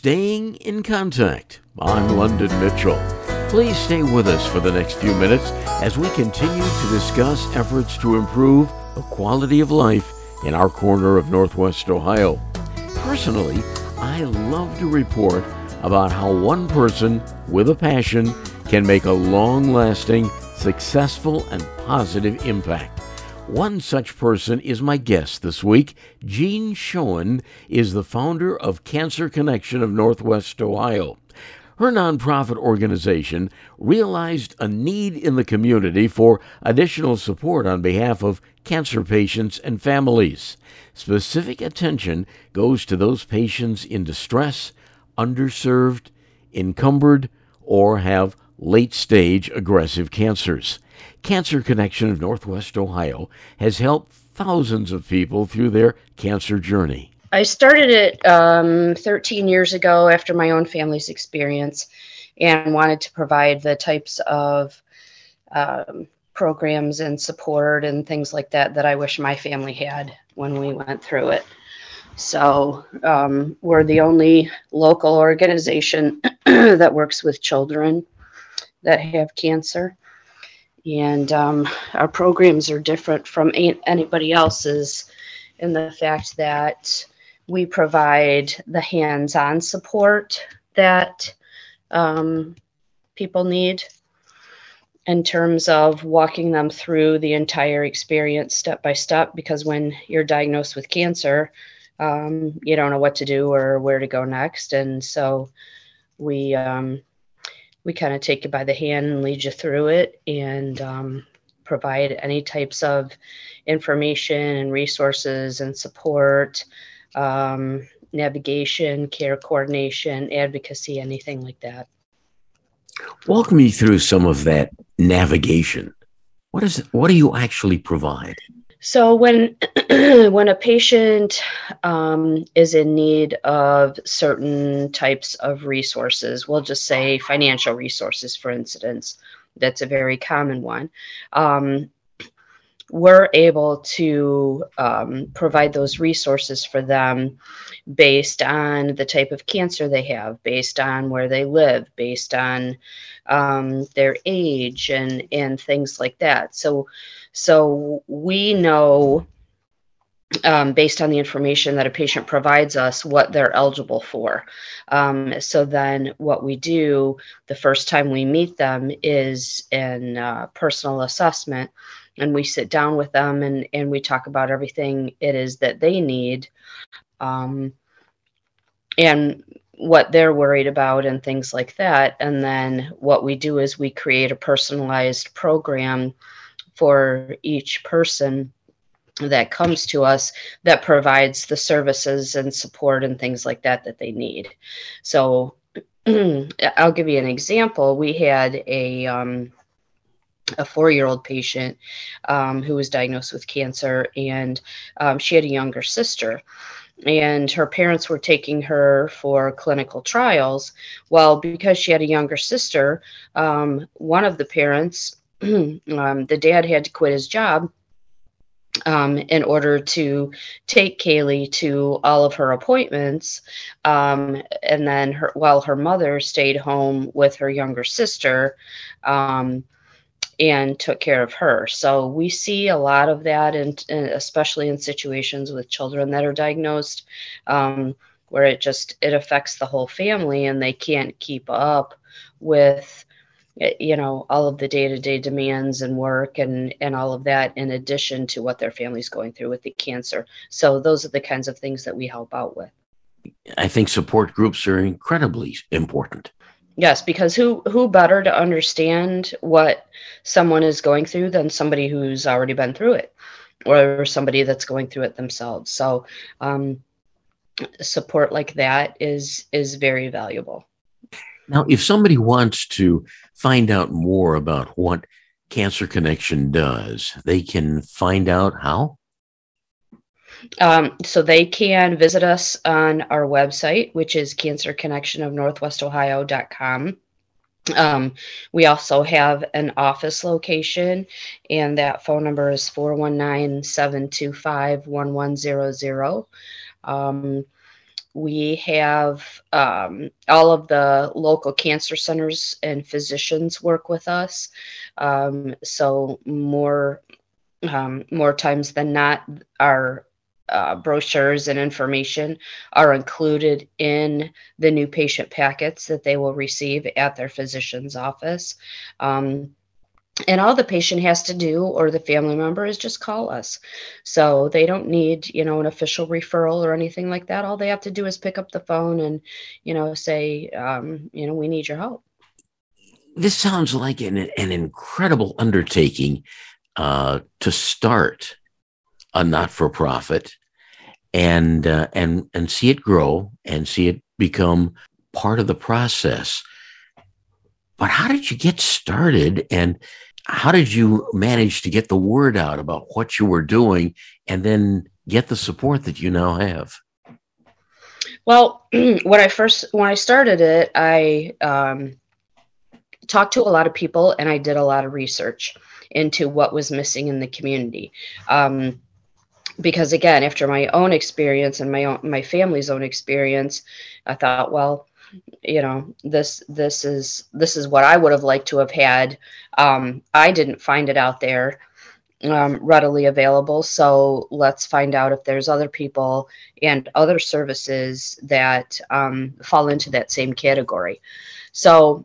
Staying in Contact. I'm London Mitchell. Please stay with us for the next few minutes as we continue to discuss efforts to improve the quality of life in our corner of Northwest Ohio. Personally, I love to report about how one person with a passion can make a long lasting, successful, and positive impact. One such person is my guest this week. Jean Schoen is the founder of Cancer Connection of Northwest Ohio. Her nonprofit organization realized a need in the community for additional support on behalf of cancer patients and families. Specific attention goes to those patients in distress, underserved, encumbered, or have late stage aggressive cancers. Cancer Connection of Northwest Ohio has helped thousands of people through their cancer journey. I started it um, 13 years ago after my own family's experience and wanted to provide the types of um, programs and support and things like that that I wish my family had when we went through it. So um, we're the only local organization that works with children that have cancer. And um, our programs are different from anybody else's in the fact that we provide the hands-on support that um, people need in terms of walking them through the entire experience step by step because when you're diagnosed with cancer um, you don't know what to do or where to go next. And so we um, we kind of take you by the hand and lead you through it and um, provide any types of information and resources and support, um, navigation, care coordination, advocacy, anything like that. Walk me through some of that navigation. What is what do you actually provide? So when when a patient um, is in need of certain types of resources, we'll just say financial resources, for instance, that's a very common one. Um, we're able to um, provide those resources for them based on the type of cancer they have, based on where they live, based on um, their age, and and things like that. So so we know, um, based on the information that a patient provides us, what they're eligible for. Um, so then what we do the first time we meet them is an uh, personal assessment. And we sit down with them and, and we talk about everything it is that they need. Um, and what they're worried about and things like that. And then what we do is we create a personalized program for each person that comes to us that provides the services and support and things like that that they need. So I'll give you an example. We had a um, a four-year-old patient um, who was diagnosed with cancer, and um, she had a younger sister. And her parents were taking her for clinical trials. Well, because she had a younger sister, um, one of the parents um, the dad had to quit his job um, in order to take Kaylee to all of her appointments. Um, and then her, while her mother stayed home with her younger sister um, and took care of her. So we see a lot of that, and especially in situations with children that are diagnosed, um, where it just it affects the whole family, and they can't keep up with you know all of the day-to-day demands and work and and all of that in addition to what their family's going through with the cancer. So those are the kinds of things that we help out with. I think support groups are incredibly important. Yes because who who better to understand what someone is going through than somebody who's already been through it or somebody that's going through it themselves. So um, support like that is is very valuable now if somebody wants to find out more about what Cancer Connection does, they can find out how? Um, so they can visit us on our website, which is cancerconnectionofnorthwestohio.com. Um, we also have an office location, and that phone number is 419 725 1100. We have um, all of the local cancer centers and physicians work with us. Um, so more um, more times than not, our uh, brochures and information are included in the new patient packets that they will receive at their physician's office. Um, and all the patient has to do or the family member is just call us. So they don't need you know an official referral or anything like that. All they have to do is pick up the phone and you know say um, you know we need your help. This sounds like an, an incredible undertaking uh, to start a not-for-profit and uh, and and see it grow and see it become part of the process. But how did you get started? And how did you manage to get the word out about what you were doing and then get the support that you now have? Well when i first when i started it i um, talked to a lot of people and i did a lot of research into what was missing in the community. Um, because again after my own experience and my own my family's own experience i thought well you know this this is this is what i would have liked to have had. Um, i didn't find it out there um, readily available. So let's find out if there's other people and other services that um, fall into that same category. So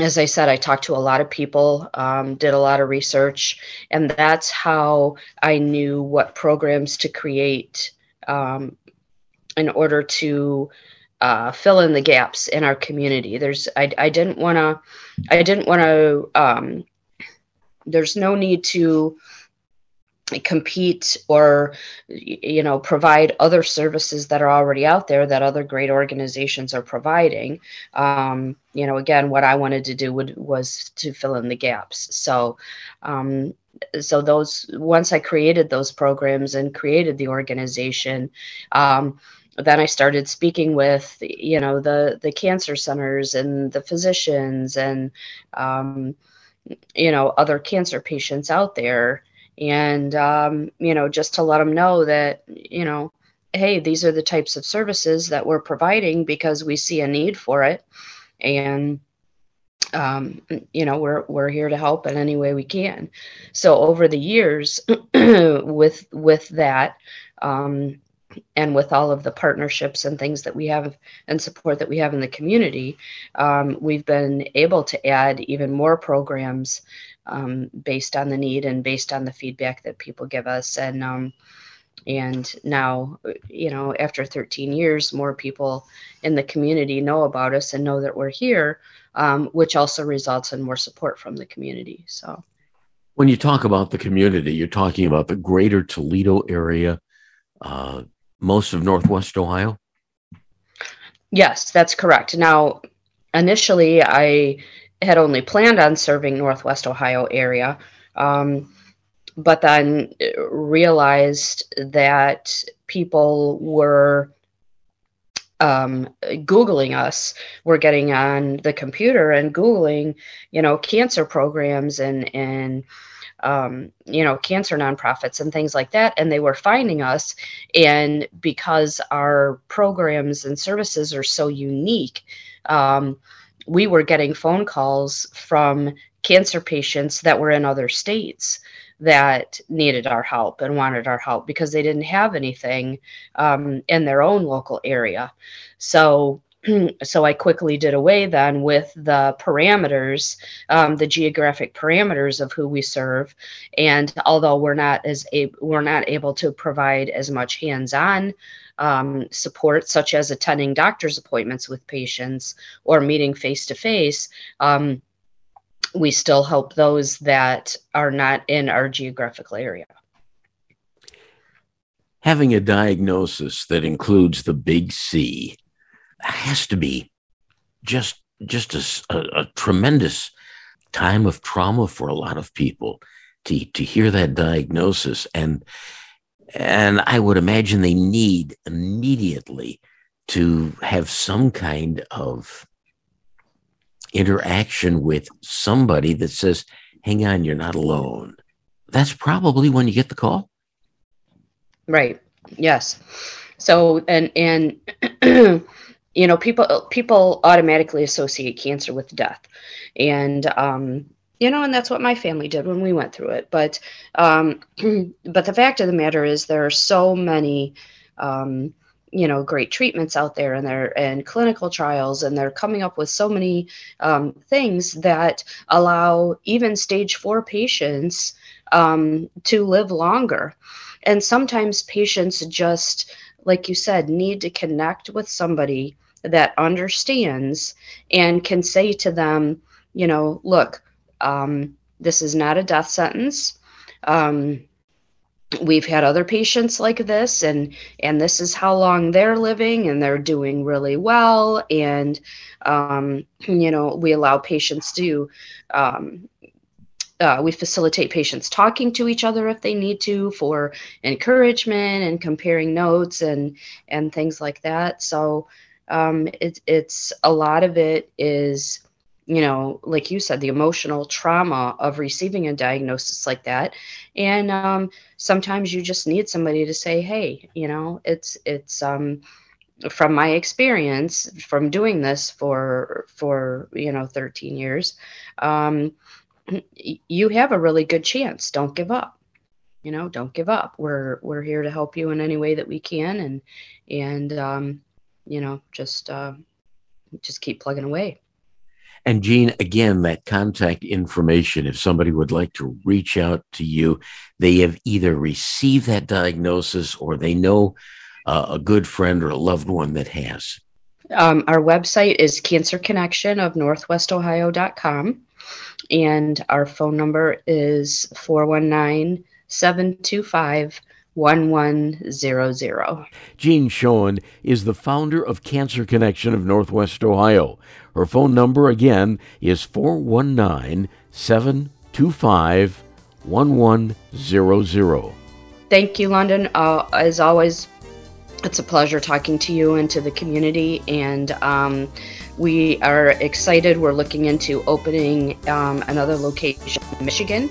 as I said, I talked to a lot of people, um, did a lot of research, and that's how I knew what programs to create um, in order to uh, fill in the gaps in our community. There's, I, I didn't want to, I didn't want to. Um, there's no need to compete or you know provide other services that are already out there that other great organizations are providing um, you know again what i wanted to do would, was to fill in the gaps so um, so those once i created those programs and created the organization um, then I started speaking with you know the the cancer centers and the physicians and um, you know other cancer patients out there. And um, you know just to let them know that you know hey these are the types of services that we're providing because we see a need for it. And um, you know we're we're here to help in any way we can. So over the years with with that um, and with all of the partnerships and things that we have and support that we have in the community, um, we've been able to add even more programs um, based on the need and based on the feedback that people give us. And um, and now, you know, after 13 years, more people in the community know about us and know that we're here, um, which also results in more support from the community. So. When you talk about the community, you're talking about the greater Toledo area, uh, most of Northwest Ohio? Yes, that's correct. Now, initially, I had only planned on serving Northwest Ohio area, um, but then realized that people were um, Googling us. We're getting on the computer and Googling, you know, cancer programs and and um, you know, cancer nonprofits and things like that. And they were finding us. And because our programs and services are so unique, um, we were getting phone calls from cancer patients that were in other states that needed our help and wanted our help because they didn't have anything um, in their own local area. So so I quickly did away then with the parameters, um, the geographic parameters of who we serve. And although we're not as a, we're not able to provide as much hands-on um, support, such as attending doctor's appointments with patients or meeting face to face, we still help those that are not in our geographical area. Having a diagnosis that includes the big C has to be just just a, a, a, tremendous time of trauma for a lot of people to to hear that diagnosis and and I would imagine they need immediately to have some kind of interaction with somebody that says, hang on, you're not alone. That's probably when you get the call. Right. Yes So and and you know people people automatically associate cancer with death, and um, you know, and that's what my family did when we went through it. But um, but the fact of the matter is, there are so many. Um, you know great treatments out there and they're and clinical trials and they're coming up with so many um, things that allow even stage four patients um, to live longer and sometimes patients just like you said need to connect with somebody that understands and can say to them you know look um, this is not a death sentence. Um, we've had other patients like this and and this is how long they're living and they're doing really well and um, you know we allow patients to um, uh, we facilitate patients talking to each other if they need to for encouragement and comparing notes and and things like that so um, it, it's a lot of it is you know, like you said, the emotional trauma of receiving a diagnosis like that. And um, sometimes you just need somebody to say, hey, you know, it's, it's, um, from my experience from doing this for, for, you know, 13 years, um, you have a really good chance. Don't give up. You know, don't give up. We're, we're here to help you in any way that we can. And, and, um, you know, just, uh, just keep plugging away. And Jean, again, that contact information, if somebody would like to reach out to you, they have either received that diagnosis or they know uh, a good friend or a loved one that has. Um, our website is Cancer Connection of NorthwestOhio.com. And our phone number is 419 725 1100. Jean Schoen is the founder of Cancer Connection of Northwest Ohio. Her phone number again is 419 725 1100. Thank you, London. Uh, as always, it's a pleasure talking to you and to the community. And um, we are excited. We're looking into opening um, another location in Michigan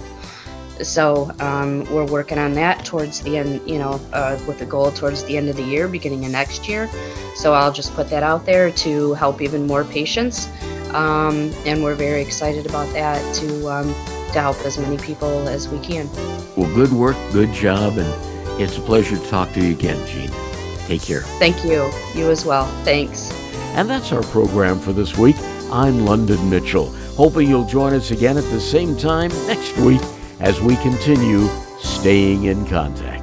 so um, we're working on that towards the end, you know, uh, with the goal towards the end of the year, beginning of next year. So I'll just put that out there to help even more patients. Um, and we're very excited about that to, um, to help as many people as we can. Well, good work, good job, and it's a pleasure to talk to you again, Jean. Take care. Thank you. You as well. Thanks. And that's our program for this week. I'm London Mitchell. Hoping you'll join us again at the same time next week as we continue staying in contact.